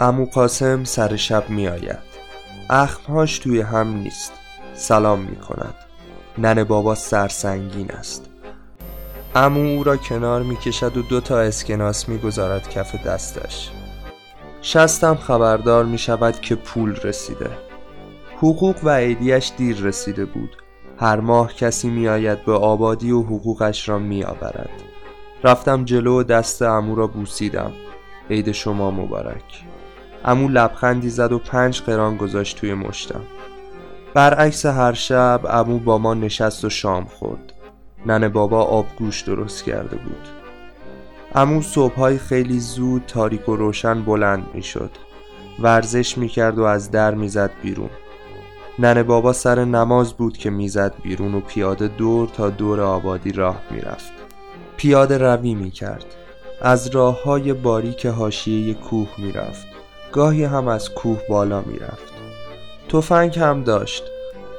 امو قاسم سر شب می آید اخمهاش توی هم نیست. سلام می کند ننه بابا سرسنگین است. امو او را کنار می کشد و دو تا اسکناس می گذارد کف دستش. شستم خبردار می شود که پول رسیده. حقوق و عیدیش دیر رسیده بود. هر ماه کسی می آید به آبادی و حقوقش را می آورد رفتم جلو و دست امو را بوسیدم. عید شما مبارک. امو لبخندی زد و پنج قران گذاشت توی مشتم. برعکس هر شب امو با ما نشست و شام خورد. ننه بابا آبگوش درست کرده بود. امو صبحهای خیلی زود تاریک و روشن بلند می شد ورزش می کرد و از در می زد بیرون. ننه بابا سر نماز بود که می‌زد بیرون و پیاده دور تا دور آبادی راه می‌رفت. پیاده روی می کرد از راه های باریک هاشیه کوه می‌رفت. گاهی هم از کوه بالا می‌رفت. تفنگ هم داشت.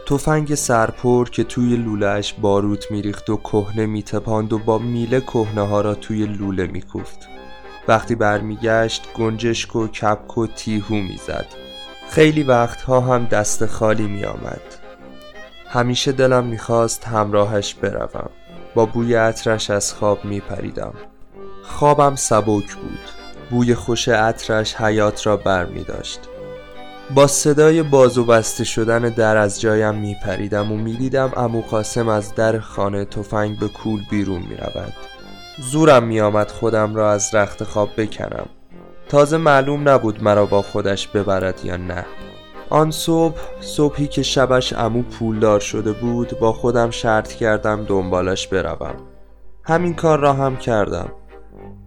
تفنگ سرپر که توی لولهش باروت میریخت و کهنه میتپاند و با میله کهنه ها را توی لوله میکوفت. وقتی برمیگشت گنجشک و کپک و تیهو می‌زد. خیلی وقتها هم دست خالی میآمد. همیشه دلم می‌خواست همراهش بروم. با بوی عطرش از خواب میپریدم. خوابم سبک بود. بوی خوش عطرش حیات را بر می داشت. با صدای باز و بسته شدن در از جایم می پریدم و می دیدم امو قاسم از در خانه تفنگ به کول بیرون می رود. زورم می آمد خودم را از رخت خواب بکنم تازه معلوم نبود مرا با خودش ببرد یا نه آن صبح صبحی که شبش امو پولدار شده بود با خودم شرط کردم دنبالش بروم همین کار را هم کردم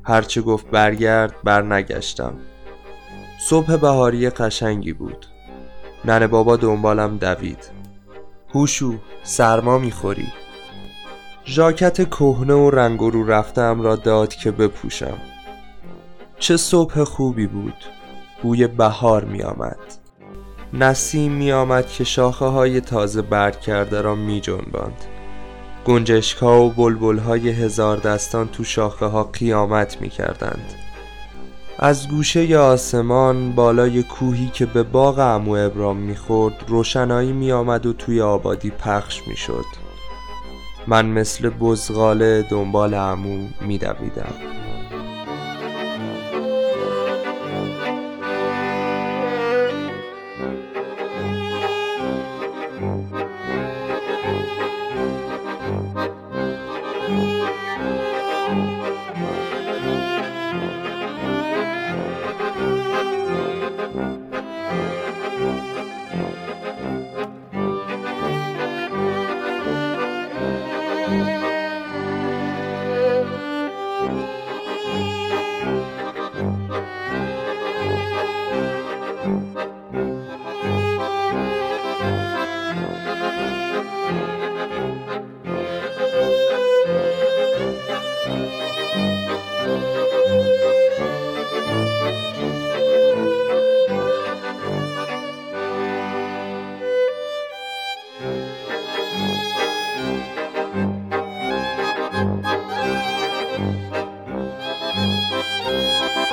هرچه گفت برگرد برنگشتم. صبح بهاری قشنگی بود. ننه بابا دنبالم دوید. هوشو سرما می‌خوری. ژاکت کهنه و رنگ رو رفتم را داد که بپوشم. چه صبح خوبی بود. بوی بهار می آمد نسیم می آمد که شاخه های تازه برگ کرده را می جنباند گنجشک ها و بلبل های هزار دستان تو شاخه ها قیامت می کردند از گوشه آسمان بالای کوهی که به باغ امو ابرام می‌خورد روشنایی می آمد و توی آبادی پخش می شد من مثل بزغاله دنبال امو می